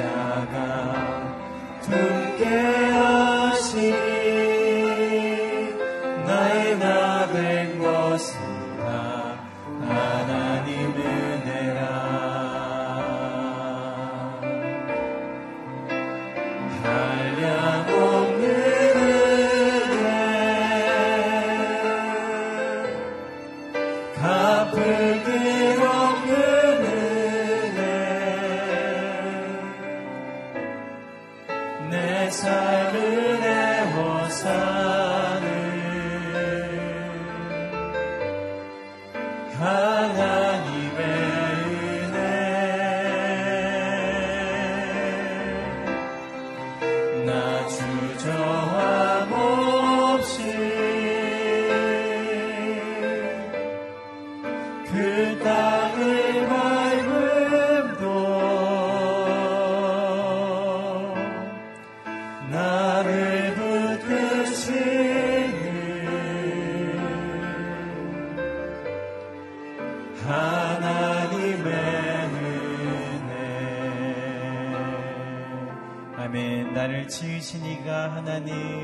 Saga. 계시니가 하나님.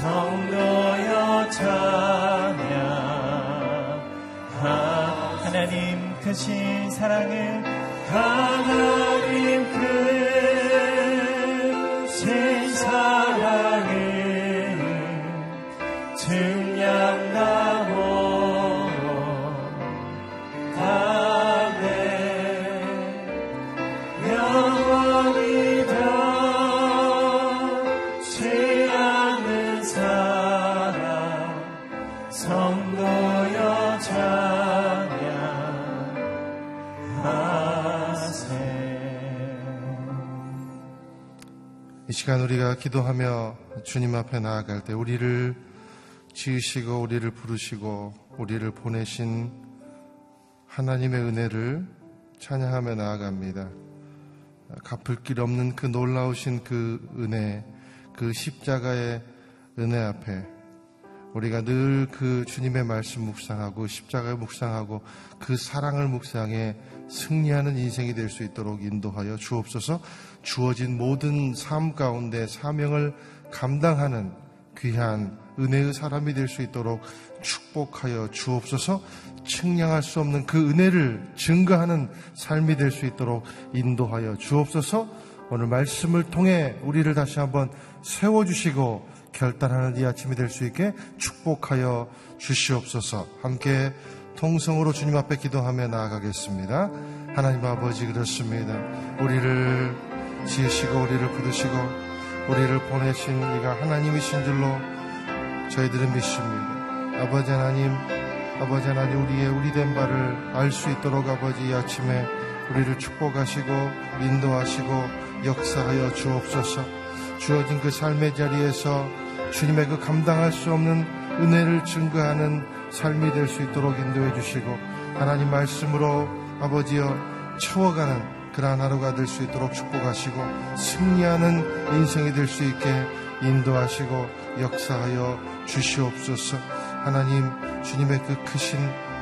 성도여 찬양하 아, 하나님 크신 사랑을 하나님 그 기도하며 주님 앞에 나아갈 때 우리를 지으시고 우리를 부르시고 우리를 보내신 하나님의 은혜를 찬양하며 나아갑니다. 갚을 길 없는 그 놀라우신 그 은혜, 그 십자가의 은혜 앞에 우리가 늘 그 주님의 말씀 묵상하고 십자가를 묵상하고 그 사랑을 묵상해 승리하는 인생이 될 수 있도록 인도하여 주옵소서. 주어진 모든 삶 가운데 사명을 감당하는 귀한 은혜의 사람이 될 수 있도록 축복하여 주옵소서. 측량할 수 없는 그 은혜를 증거하는 삶이 될 수 있도록 인도하여 주옵소서. 오늘 말씀을 통해 우리를 다시 한번 세워주시고 결단하는 이 아침이 될 수 있게 축복하여 주시옵소서 함께 통성으로 주님 앞에 기도하며 나아가겠습니다. 하나님 아버지 그렇습니다. 우리를 지으시고 우리를 부르시고 우리를 보내신 이가 하나님이신 줄로 저희들은 믿습니다. 아버지 하나님, 아버지 하나님 우리의 우리 된 바를 알 수 있도록 아버지 이 아침에 우리를 축복하시고 인도하시고 역사하여 주옵소서. 주어진 그 삶의 자리에서 주님의 그 감당할 수 없는 은혜를 증거하는 삶이 될 수 있도록 인도해 주시고 하나님 말씀으로 아버지여 채워가는 그러한 하루가 될 수 있도록 축복하시고 승리하는 인생이 될 수 있게 인도하시고 역사하여 주시옵소서. 하나님 주님의 그 크신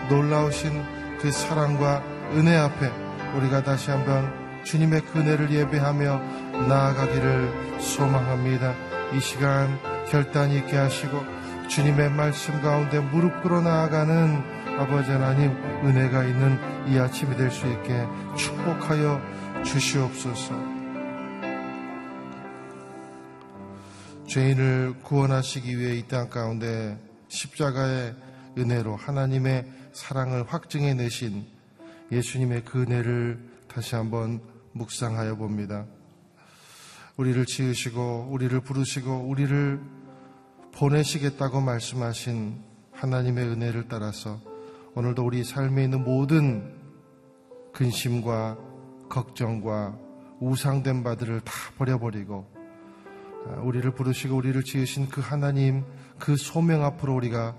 놀라우신 그 사랑과 은혜 앞에 우리가 다시 한번 주님의 그 은혜를 예배하며 나아가기를 소망합니다. 이 시간 결단 있게 하시고 주님의 말씀 가운데 무릎 꿇어 나아가는 아버지 하나님 은혜가 있는 이 아침이 될 수 있게 축복하여 주시옵소서. 죄인을 구원하시기 위해 이 땅 가운데 십자가의 은혜로 하나님의 사랑을 확증해 내신 예수님의 그 은혜를 다시 한번 묵상하여 봅니다. 우리를 지으시고 우리를 부르시고 우리를 보내시겠다고 말씀하신 하나님의 은혜를 따라서 오늘도 우리 삶에 있는 모든 근심과 걱정과 우상된 바들을 다 버려버리고 아, 우리를 부르시고 우리를 지으신 그 하나님 그 소명 앞으로 우리가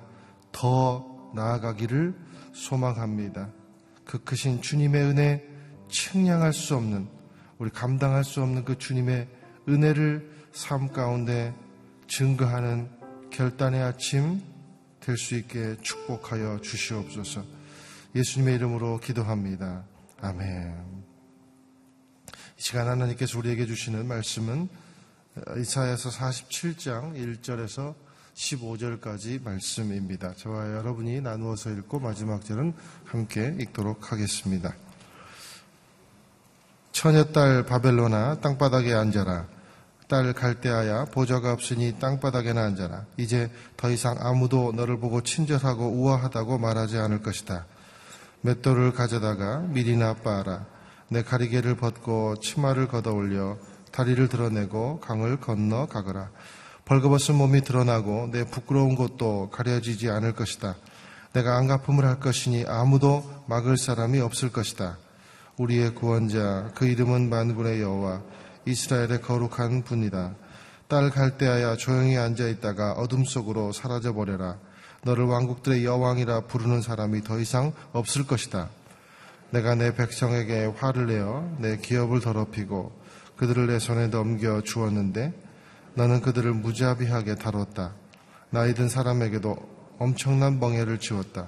더 나아가기를 소망합니다. 그 크신 주님의 은혜 측량할 수 없는 우리 감당할 수 없는 그 주님의 은혜를 삶 가운데 증거하는 결단의 아침 될 수 있게 축복하여 주시옵소서. 예수님의 이름으로 기도합니다. 아멘. 이 시간 하나님께서 우리에게 주시는 말씀은 이사야서 47장 1절에서 15절까지 말씀입니다. 저와 여러분이 나누어서 읽고 마지막 절은 함께 읽도록 하겠습니다. 처녀딸 바벨로나 땅바닥에 앉아라. 딸 갈대아야 보좌가 없으니 땅바닥에나 앉아라. 이제 더 이상 아무도 너를 보고 친절하고 우아하다고 말하지 않을 것이다. 맷돌을 가져다가 밀이나 빻아라. 내 가리개를 벗고 치마를 걷어 올려 다리를 드러내고 강을 건너 가거라. 벌거벗은 몸이 드러나고 내 부끄러운 곳도 가려지지 않을 것이다. 내가 안갚음을 할 것이니 아무도 막을 사람이 없을 것이다. 우리의 구원자 그 이름은 만군의 여호와 이스라엘의 거룩한 분이다. 딸 갈대하여 조용히 앉아 있다가 어둠 속으로 사라져 버려라. 너를 왕국들의 여왕이라 부르는 사람이 더 이상 없을 것이다. 내가 내 백성에게 화를 내어 내 기업을 더럽히고 그들을 내 손에 넘겨 주었는데 너는 그들을 무자비하게 다뤘다. 나이 든 사람에게도 엄청난 멍해를 지웠다.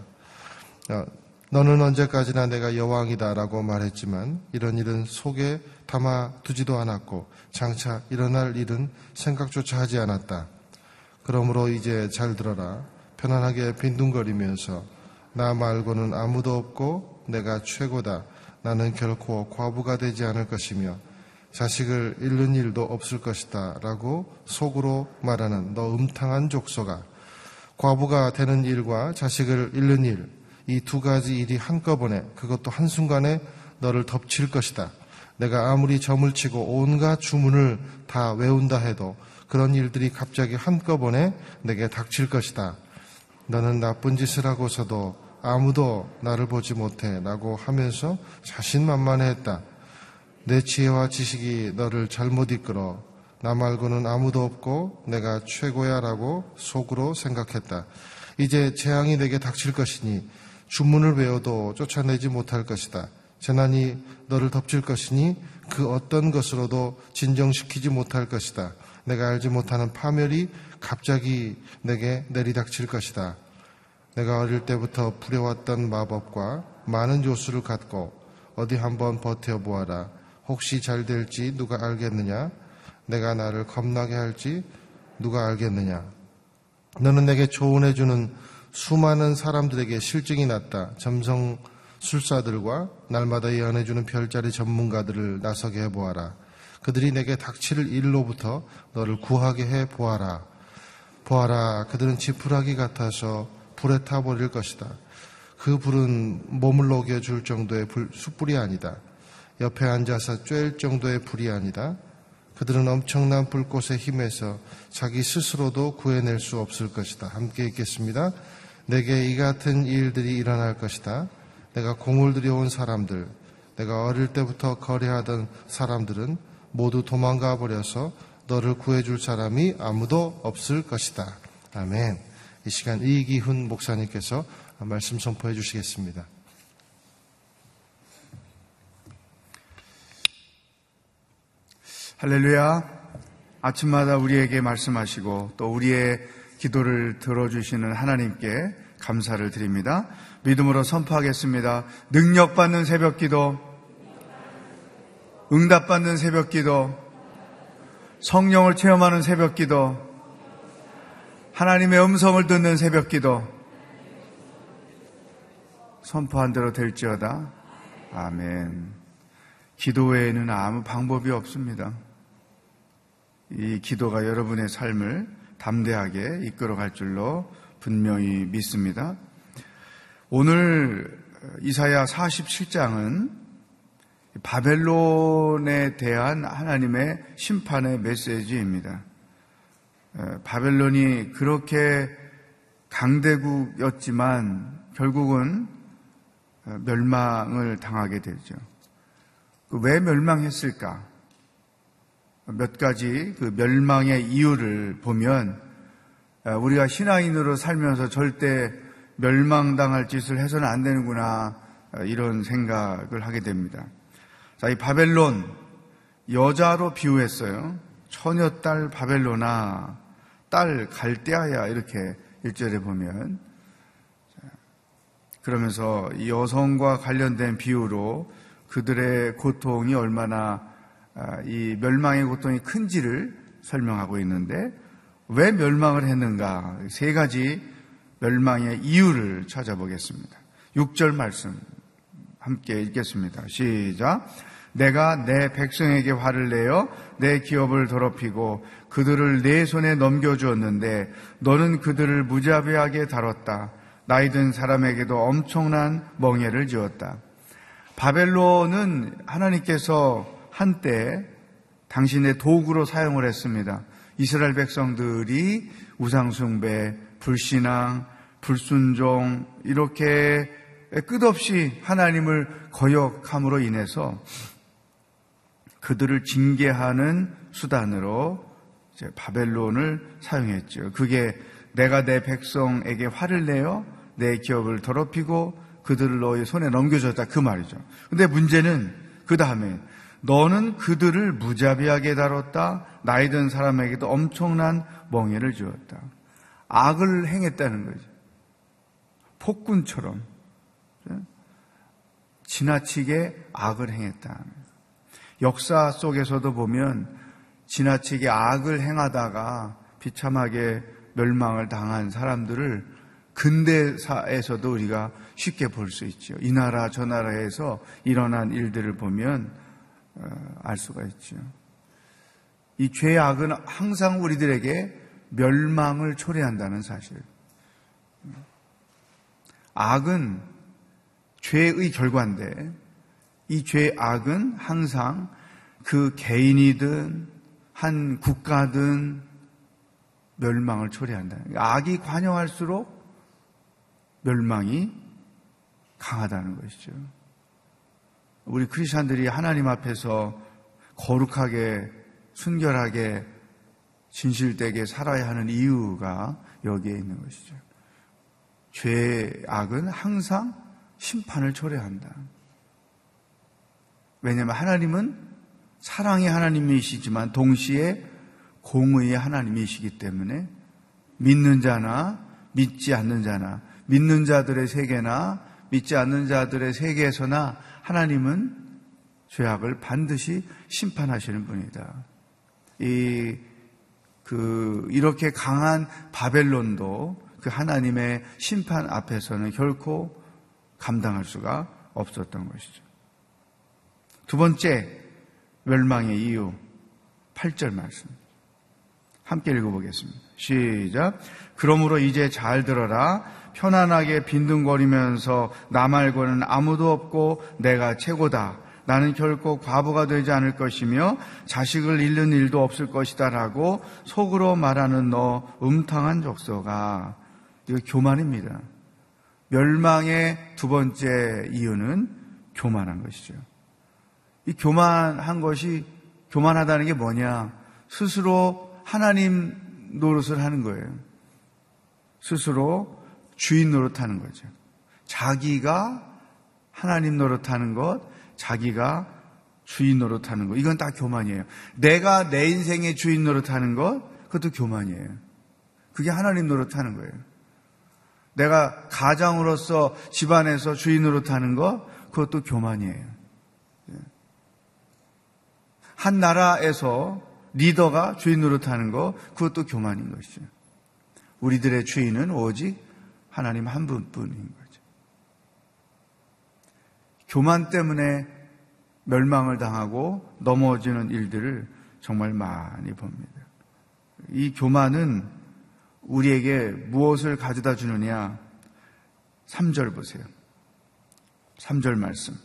어, 너는 언제까지나 내가 여왕이다라고 말했지만 이런 일은 속에 담아 두지도 않았고 장차 일어날 일은 생각조차 하지 않았다. 그러므로 이제 잘 들어라. 편안하게 빈둥거리면서 나 말고는 아무도 없고 내가 최고다. 나는 결코 과부가 되지 않을 것이며 자식을 잃는 일도 없을 것이다. 라고 속으로 말하는 너 음탕한 족소가 과부가 되는 일과 자식을 잃는 일, 이 두 가지 일이 한꺼번에 그것도 한순간에 너를 덮칠 것이다. 내가 아무리 점을 치고 온갖 주문을 다 외운다 해도 그런 일들이 갑자기 한꺼번에 내게 닥칠 것이다. 너는 나쁜 짓을 하고서도 아무도 나를 보지 못해 라고 하면서 자신만만해 했다. 내 지혜와 지식이 너를 잘못 이끌어 나 말고는 아무도 없고 내가 최고야 라고 속으로 생각했다. 이제 재앙이 내게 닥칠 것이니 주문을 외워도 쫓아내지 못할 것이다. 재난이 너를 덮칠 것이니 그 어떤 것으로도 진정시키지 못할 것이다. 내가 알지 못하는 파멸이 갑자기 내게 내리닥칠 것이다. 내가 어릴 때부터 부려왔던 마법과 많은 요술을 갖고 어디 한번 버텨보아라. 혹시 잘 될지 누가 알겠느냐? 내가 나를 겁나게 할지 누가 알겠느냐? 너는 내게 조언해주는 수많은 사람들에게 실증이 났다. 점성 술사들과 날마다 예언해주는 별자리 전문가들을 나서게 해보아라. 그들이 내게 닥칠 일로부터 너를 구하게 해보아라. 보아라. 그들은 지푸라기 같아서 불에 타버릴 것이다. 그 불은 몸을 녹여줄 정도의 불, 숯불이 아니다. 옆에 앉아서 쬐일 정도의 불이 아니다. 그들은 엄청난 불꽃의 힘에서 자기 스스로도 구해낼 수 없을 것이다. 함께 읽겠습니다. 내게 이 같은 일들이 일어날 것이다. 내가 공을 들여온 사람들, 내가 어릴 때부터 거래하던 사람들은 모두 도망가 버려서 너를 구해줄 사람이 아무도 없을 것이다. 아멘. 이 시간 이기훈 목사님께서 말씀 선포해 주시겠습니다. 할렐루야. 아침마다 우리에게 말씀하시고 또 우리의 기도를 들어주시는 하나님께 감사를 드립니다. 믿음으로 선포하겠습니다. 능력받는 새벽 기도, 응답받는 새벽 기도, 성령을 체험하는 새벽 기도, 하나님의 음성을 듣는 새벽 기도, 선포한 대로 될지어다. 아멘. 기도 외에는 아무 방법이 없습니다. 이 기도가 여러분의 삶을 담대하게 이끌어 갈 줄로 분명히 믿습니다. 오늘 이사야 47장은 바벨론에 대한 하나님의 심판의 메시지입니다. 바벨론이 그렇게 강대국이었지만 결국은 멸망을 당하게 되죠. 그왜 멸망했을까? 몇 가지 그 멸망의 이유를 보면 아, 우리가 신앙인으로 살면서 절대 멸망당할 짓을 해서는 안 되는구나 아, 이런 생각을 하게 됩니다. 자, 이 바벨론 여자로 비유했어요. 처녀 딸 바벨로나 딸 갈대아야 이렇게 일절에 보면 그러면서 여성과 관련된 비유로 그들의 고통이 얼마나 아, 이 멸망의 고통이 큰지를 설명하고 있는데 왜 멸망을 했는가 세 가지 멸망의 이유를 찾아보겠습니다. 6절 말씀 함께 읽겠습니다. 시작. 내가 내 백성에게 화를 내어 내 기업을 더럽히고 그들을 내 손에 넘겨주었는데 너는 그들을 무자비하게 다뤘다. 나이 든 사람에게도 엄청난 멍해를 지었다. 바벨론은 하나님께서 한때 당신의 도구로 사용을 했습니다. 이스라엘 백성들이 우상숭배, 불신앙, 불순종, 이렇게 끝없이 하나님을 거역함으로 인해서 그들을 징계하는 수단으로 바벨론을 사용했죠. 그게 내가 내 백성에게 화를 내어 내 기업을 더럽히고 그들을 너의 손에 넘겨줬다 그 말이죠. 근데 문제는 그 다음에 너는 그들을 무자비하게 다뤘다. 나이 든 사람에게도 엄청난 멍해를 주었다. 악을 행했다는 거죠. 폭군처럼 지나치게 악을 행했다. 역사 속에서도 보면 지나치게 악을 행하다가 비참하게 멸망을 당한 사람들을 근대사에서도 우리가 쉽게 볼 수 있죠. 이 나라 저 나라에서 일어난 일들을 보면 어, 알 수가 있죠. 이 죄악은 항상 우리들에게 멸망을 초래한다는 사실. 악은 죄의 결과인데 이 죄악은 항상 그 개인이든 한 국가든 멸망을 초래한다. 악이 관여할수록 멸망이 강하다는 것이죠. 우리 크리스천들이 하나님 앞에서 거룩하게 순결하게 진실되게 살아야 하는 이유가 여기에 있는 것이죠. 죄악은 항상 심판을 초래한다. 왜냐하면 하나님은 사랑의 하나님이시지만 동시에 공의의 하나님이시기 때문에 믿는 자나 믿지 않는 자나 믿는 자들의 세계나 믿지 않는 자들의 세계에서나 하나님은 죄악을 반드시 심판하시는 분이다. 이, 그, 이렇게 강한 바벨론도 그 하나님의 심판 앞에서는 결코 감당할 수가 없었던 것이죠. 두 번째, 멸망의 이유, 8절 말씀. 함께 읽어보겠습니다. 시작. 그러므로 이제 잘 들어라. 편안하게 빈둥거리면서 나 말고는 아무도 없고 내가 최고다. 나는 결코 과부가 되지 않을 것이며 자식을 잃는 일도 없을 것이다 라고 속으로 말하는 너 음탕한 족소가 이거 교만입니다. 멸망의 두 번째 이유는 교만한 것이죠. 이 교만한 것이 교만하다는 게 뭐냐? 스스로 하나님 노릇을 하는 거예요. 스스로 주인 노릇하는 거죠. 자기가 하나님 노릇하는 것, 자기가 주인 노릇하는 것, 이건 다 교만이에요. 내가 내 인생의 주인 노릇하는 것, 그것도 교만이에요. 그게 하나님 노릇하는 거예요. 내가 가장으로서 집안에서 주인 노릇하는 것, 그것도 교만이에요. 예. 한 나라에서 리더가 주인 노릇하는 것, 그것도 교만인 것이죠. 우리들의 주인은 오직 하나님 한 분뿐인 거죠. 교만 때문에 멸망을 당하고 넘어지는 일들을 정말 많이 봅니다. 이 교만은 우리에게 무엇을 가져다 주느냐? 3절 보세요. 3절 말씀.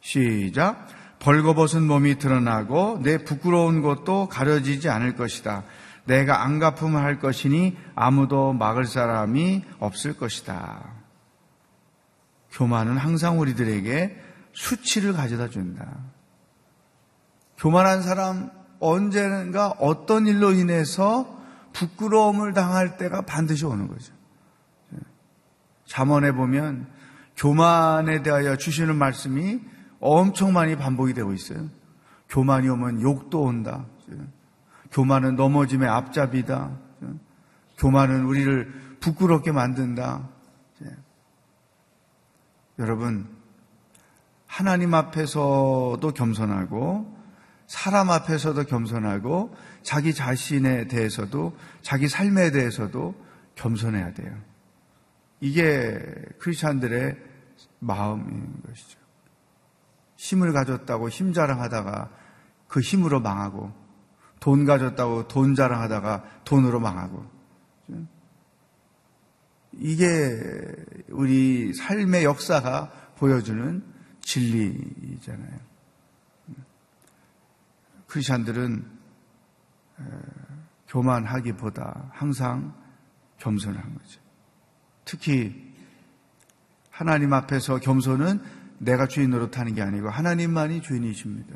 시작. 벌거벗은 몸이 드러나고 내 부끄러운 것도 가려지지 않을 것이다. 내가 안 갚음을 할 것이니 아무도 막을 사람이 없을 것이다. 교만은 항상 우리들에게 수치를 가져다 준다. 교만한 사람 언젠가 어떤 일로 인해서 부끄러움을 당할 때가 반드시 오는 거죠. 잠언에 보면 교만에 대하여 주시는 말씀이 엄청 많이 반복이 되고 있어요. 교만이 오면 욕도 온다. 교만은 넘어짐의 앞잡이다. 교만은 우리를 부끄럽게 만든다. 여러분, 하나님 앞에서도 겸손하고, 사람 앞에서도 겸손하고, 자기 자신에 대해서도, 자기 삶에 대해서도 겸손해야 돼요. 이게 크리스찬들의 마음인 것이죠. 힘을 가졌다고 힘 자랑하다가 그 힘으로 망하고 돈 가졌다고 돈 자랑하다가 돈으로 망하고 이게 우리 삶의 역사가 보여주는 진리잖아요. 크리스천들은 교만하기보다 항상 겸손한 거죠. 특히 하나님 앞에서 겸손은 내가 주인 으로타는게 아니고 하나님만이 주인이십니다.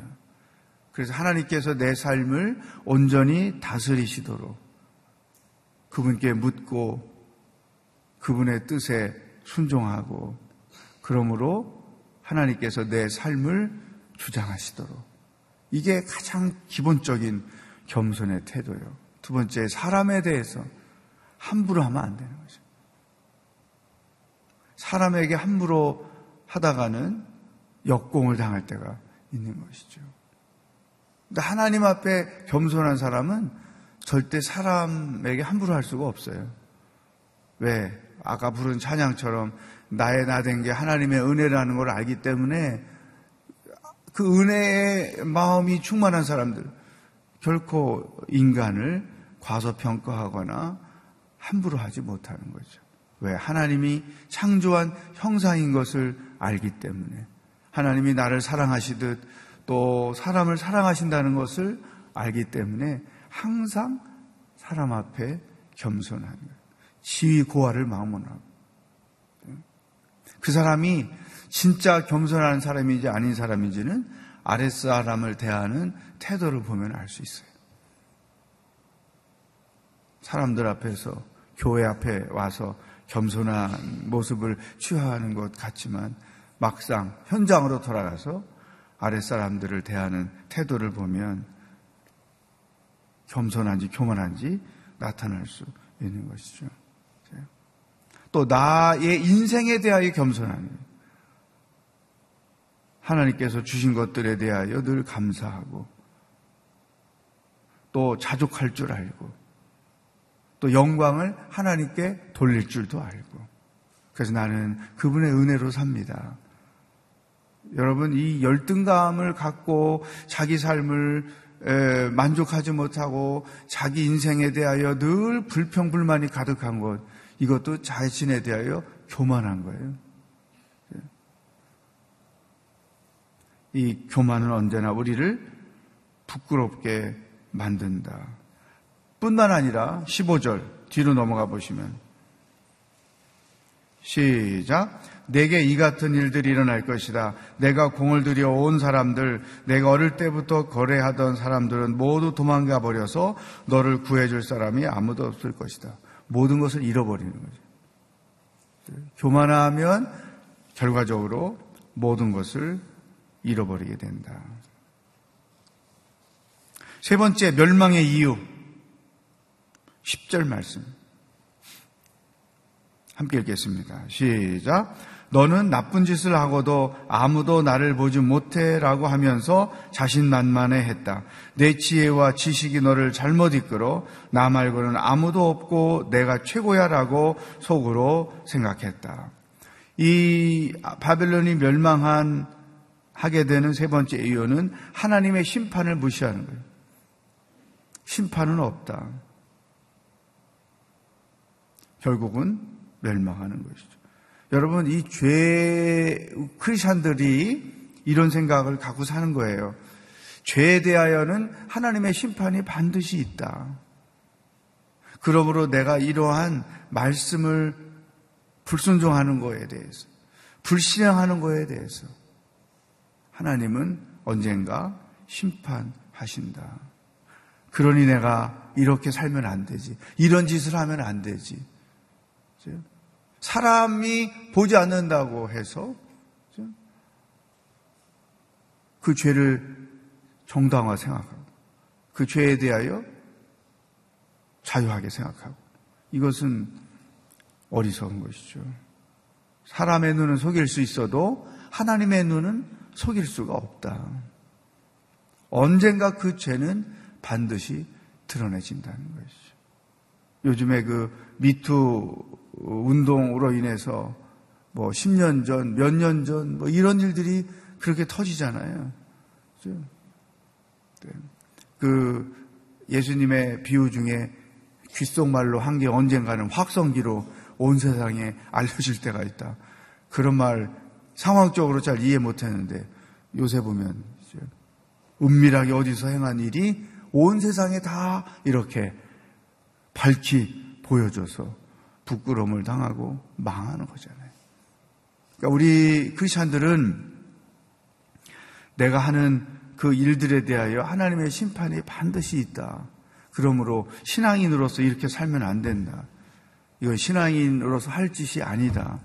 그래서 하나님께서 내 삶을 온전히 다스리시도록 그분께 묻고 그분의 뜻에 순종하고 그러므로 하나님께서 내 삶을 주장하시도록 이게 가장 기본적인 겸손의 태도예요. 두 번째, 사람에 대해서 함부로 하면 안 되는 거죠. 사람에게 함부로 하다가는 역공을 당할 때가 있는 것이죠. 근데 하나님 앞에 겸손한 사람은 절대 사람에게 함부로 할 수가 없어요. 왜? 아까 부른 찬양처럼 나의 나 된 게 하나님의 은혜라는 걸 알기 때문에 그 은혜의 마음이 충만한 사람들 결코 인간을 과소평가하거나 함부로 하지 못하는 거죠. 왜? 하나님이 창조한 형상인 것을 알기 때문에 하나님이 나를 사랑하시듯 또 사람을 사랑하신다는 것을 알기 때문에 항상 사람 앞에 겸손한 거예요. 지위 고하를 마음으로 하고. 그 사람이 진짜 겸손한 사람인지 아닌 사람인지는 아랫사람을 대하는 태도를 보면 알 수 있어요. 사람들 앞에서 교회 앞에 와서 겸손한 모습을 취하는 것 같지만 막상 현장으로 돌아가서 아랫사람들을 대하는 태도를 보면 겸손한지 교만한지 나타날 수 있는 것이죠. 또 나의 인생에 대하여 겸손함. 하나님께서 주신 것들에 대하여 늘 감사하고 또 자족할 줄 알고 또 영광을 하나님께 돌릴 줄도 알고 그래서 나는 그분의 은혜로 삽니다. 여러분 이 열등감을 갖고 자기 삶을 만족하지 못하고 자기 인생에 대하여 늘 불평불만이 가득한 것 이것도 자신에 대하여 교만한 거예요. 이 교만은 언제나 우리를 부끄럽게 만든다. 뿐만 아니라 15절 뒤로 넘어가 보시면 시작. 내게 이 같은 일들이 일어날 것이다. 내가 공을 들여 온 사람들, 내가 어릴 때부터 거래하던 사람들은 모두 도망가 버려서 너를 구해줄 사람이 아무도 없을 것이다. 모든 것을 잃어버리는 거죠. 교만하면 결과적으로 모든 것을 잃어버리게 된다. 세 번째, 멸망의 이유. 10절 말씀. 함께 읽겠습니다. 시작. 너는 나쁜 짓을 하고도 아무도 나를 보지 못해 라고 하면서 자신만만해 했다. 내 지혜와 지식이 너를 잘못 이끌어 나 말고는 아무도 없고 내가 최고야 라고 속으로 생각했다. 이 바벨론이 멸망한 하게 되는 세 번째 이유는 하나님의 심판을 무시하는 거예요. 심판은 없다. 결국은 멸망하는 것이죠. 여러분, 이 죄, 크리스천들이 이런 생각을 갖고 사는 거예요. 죄에 대하여는 하나님의 심판이 반드시 있다. 그러므로 내가 이러한 말씀을 불순종하는 거에 대해서, 불신앙하는 거에 대해서 하나님은 언젠가 심판하신다. 그러니 내가 이렇게 살면 안 되지. 이런 짓을 하면 안 되지. 사람이 보지 않는다고 해서 그 죄를 정당화 생각하고 그 죄에 대하여 자유하게 생각하고 이것은 어리석은 것이죠. 사람의 눈은 속일 수 있어도 하나님의 눈은 속일 수가 없다. 언젠가 그 죄는 반드시 드러내진다는 것이죠. 요즘에 그 미투 운동으로 인해서 뭐 10년 전, 몇 년 전, 뭐 이런 일들이 그렇게 터지잖아요. 네. 그 예수님의 비유 중에 귓속말로 한 게 언젠가는 확성기로 온 세상에 알려질 때가 있다. 그런 말 상황적으로 잘 이해 못 했는데 요새 보면 은밀하게 어디서 행한 일이 온 세상에 다 이렇게 밝히 보여줘서 부끄러움을 당하고 망하는 거잖아요. 그러니까 우리 크리스천들은 내가 하는 그 일들에 대하여 하나님의 심판이 반드시 있다. 그러므로 신앙인으로서 이렇게 살면 안 된다. 이건 신앙인으로서 할 짓이 아니다.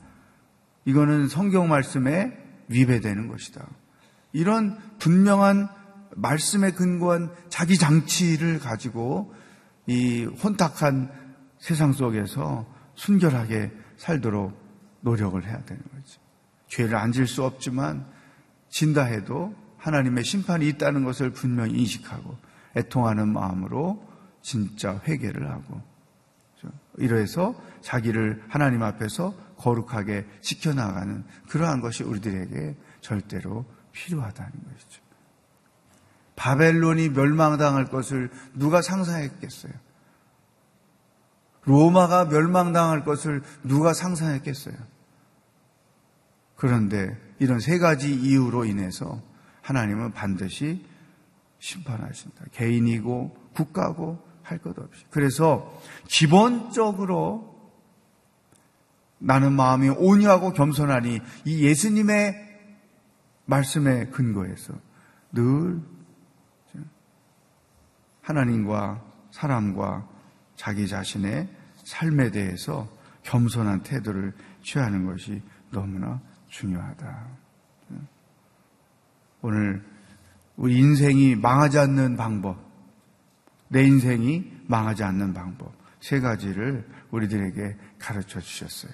이거는 성경 말씀에 위배되는 것이다. 이런 분명한 말씀에 근거한 자기 장치를 가지고 이 혼탁한 세상 속에서 순결하게 살도록 노력을 해야 되는 거죠. 죄를 안 질 수 없지만 진다 해도 하나님의 심판이 있다는 것을 분명히 인식하고 애통하는 마음으로 진짜 회개를 하고 이러해서 자기를 하나님 앞에서 거룩하게 지켜나가는 그러한 것이 우리들에게 절대로 필요하다는 것이죠. 바벨론이 멸망당할 것을 누가 상상했겠어요? 로마가 멸망당할 것을 누가 상상했겠어요? 그런데 이런 세 가지 이유로 인해서 하나님은 반드시 심판하신다. 개인이고 국가고 할 것 없이. 그래서 기본적으로 나는 마음이 온유하고 겸손하니 이 예수님의 말씀에 근거해서 늘 하나님과 사람과 자기 자신의 삶에 대해서 겸손한 태도를 취하는 것이 너무나 중요하다. 오늘 우리 인생이 망하지 않는 방법, 내 인생이 망하지 않는 방법, 세 가지를 우리들에게 가르쳐 주셨어요.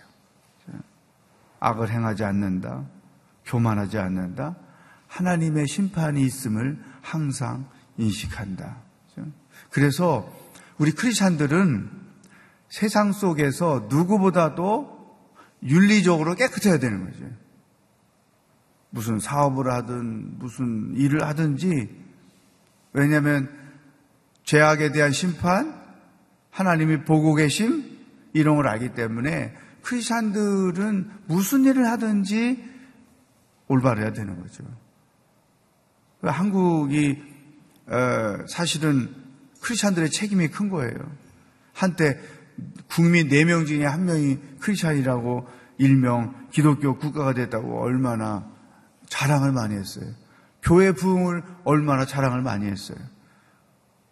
악을 행하지 않는다, 교만하지 않는다, 하나님의 심판이 있음을 항상 인식한다. 그래서 우리 크리스찬들은 세상 속에서 누구보다도 윤리적으로 깨끗해야 되는 거죠. 무슨 사업을 하든 무슨 일을 하든지 왜냐하면 죄악에 대한 심판, 하나님이 보고 계심 이런 걸 알기 때문에 크리스찬들은 무슨 일을 하든지 올바르야 되는 거죠. 한국이 어, 사실은 크리스찬들의 책임이 큰 거예요. 한때 국민 4명 중에 한 명이 크리스찬이라고 일명 기독교 국가가 됐다고 얼마나 자랑을 많이 했어요. 교회 부흥을 얼마나 자랑을 많이 했어요.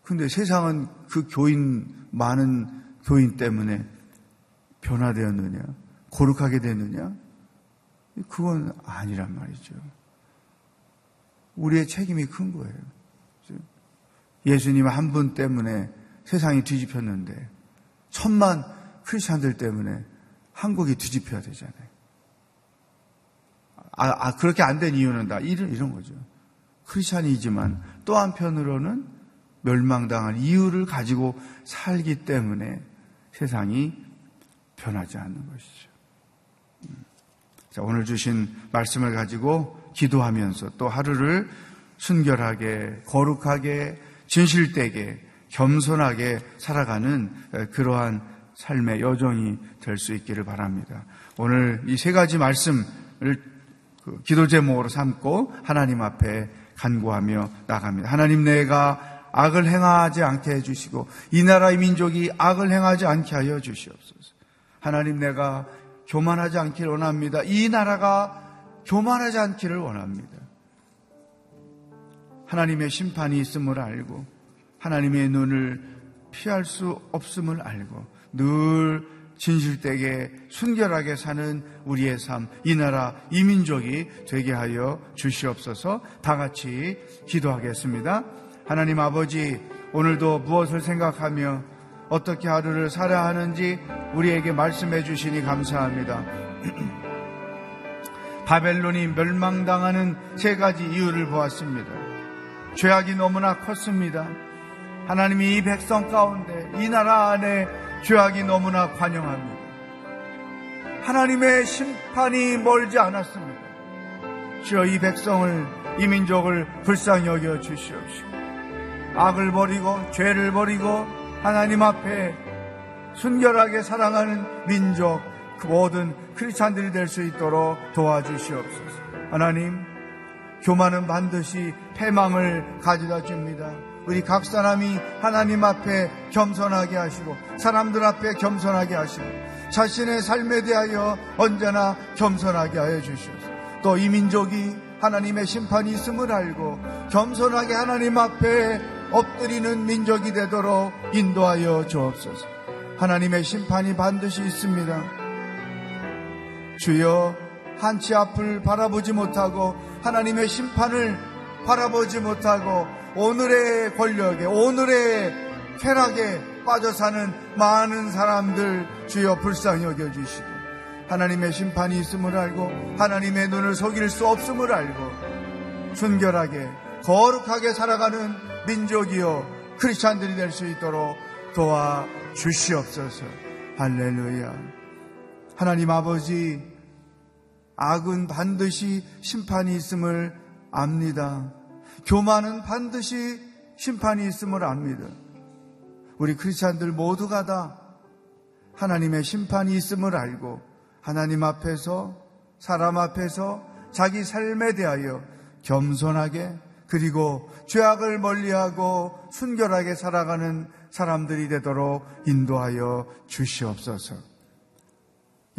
근데 세상은 그 교인, 많은 교인 때문에 변화되었느냐? 고룩하게 됐느냐? 그건 아니란 말이죠. 우리의 책임이 큰 거예요. 예수님 한 분 때문에 세상이 뒤집혔는데 천만 크리스천들 때문에 한국이 뒤집혀야 되잖아요. 아, 아 그렇게 안 된 이유는 다 이런, 이런 거죠. 크리스천이지만 또 한편으로는 멸망당한 이유를 가지고 살기 때문에 세상이 변하지 않는 것이죠. 음. 자, 오늘 주신 말씀을 가지고 기도하면서 또 하루를 순결하게, 거룩하게, 진실되게, 겸손하게 살아가는 그러한 삶의 여정이 될 수 있기를 바랍니다. 오늘 이 세 가지 말씀을 그 기도 제목으로 삼고 하나님 앞에 간구하며 나갑니다. 하나님 내가 악을 행하지 않게 해주시고 이 나라의 민족이 악을 행하지 않게 하여 주시옵소서. 하나님 내가 교만하지 않기를 원합니다. 이 나라가 교만하지 않기를 원합니다. 하나님의 심판이 있음을 알고 하나님의 눈을 피할 수 없음을 알고 늘 진실되게 순결하게 사는 우리의 삶, 이 나라, 이 민족이 되게 하여 주시옵소서 다 같이 기도하겠습니다. 하나님 아버지, 오늘도 무엇을 생각하며 어떻게 하루를 살아야 하는지 우리에게 말씀해 주시니 감사합니다. 바벨론이 멸망당하는 세 가지 이유를 보았습니다. 죄악이 너무나 컸습니다. 하나님이 이 백성 가운데 이 나라 안에 죄악이 너무나 관영합니다. 하나님의 심판이 멀지 않았습니다. 주여 이 백성을 이 민족을 불쌍히 여겨 주시옵시고 악을 버리고 죄를 버리고 하나님 앞에 순결하게 사랑하는 민족 그 모든 크리스찬들이 될 수 있도록 도와주시옵소서. 하나님 교만은 반드시 패망을 가져다 줍니다. 우리 각 사람이 하나님 앞에 겸손하게 하시고 사람들 앞에 겸손하게 하시고 자신의 삶에 대하여 언제나 겸손하게 하여 주시옵소서. 또 이 민족이 하나님의 심판이 있음을 알고 겸손하게 하나님 앞에 엎드리는 민족이 되도록 인도하여 주옵소서. 하나님의 심판이 반드시 있습니다. 주여 한치 앞을 바라보지 못하고 하나님의 심판을 바라보지 못하고 오늘의 권력에 오늘의 쾌락에 빠져 사는 많은 사람들 주여 불쌍히 여겨 주시고 하나님의 심판이 있음을 알고 하나님의 눈을 속일 수 없음을 알고 순결하게 거룩하게 살아가는 민족이요 크리스찬들이 될 수 있도록 도와 주시옵소서. 할렐루야. 하나님 아버지 악은 반드시 심판이 있음을 압니다. 교만은 반드시 심판이 있음을 압니다. 우리 크리스찬들 모두가 다 하나님의 심판이 있음을 알고 하나님 앞에서 사람 앞에서 자기 삶에 대하여 겸손하게 그리고 죄악을 멀리하고 순결하게 살아가는 사람들이 되도록 인도하여 주시옵소서.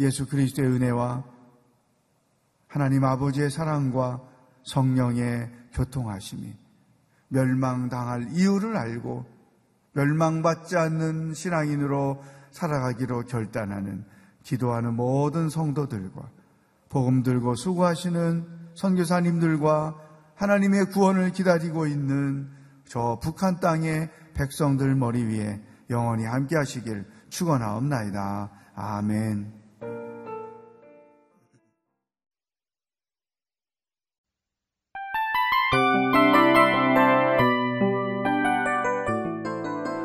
예수 그리스도의 은혜와 하나님 아버지의 사랑과 성령의 교통하심이 멸망당할 이유를 알고 멸망받지 않는 신앙인으로 살아가기로 결단하는 기도하는 모든 성도들과 복음 들고 수고하시는 선교사님들과 하나님의 구원을 기다리고 있는 저 북한 땅의 백성들 머리 위에 영원히 함께 하시길 축원하옵나이다. 아멘.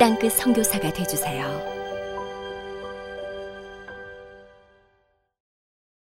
땅끝 성교사가 되주세요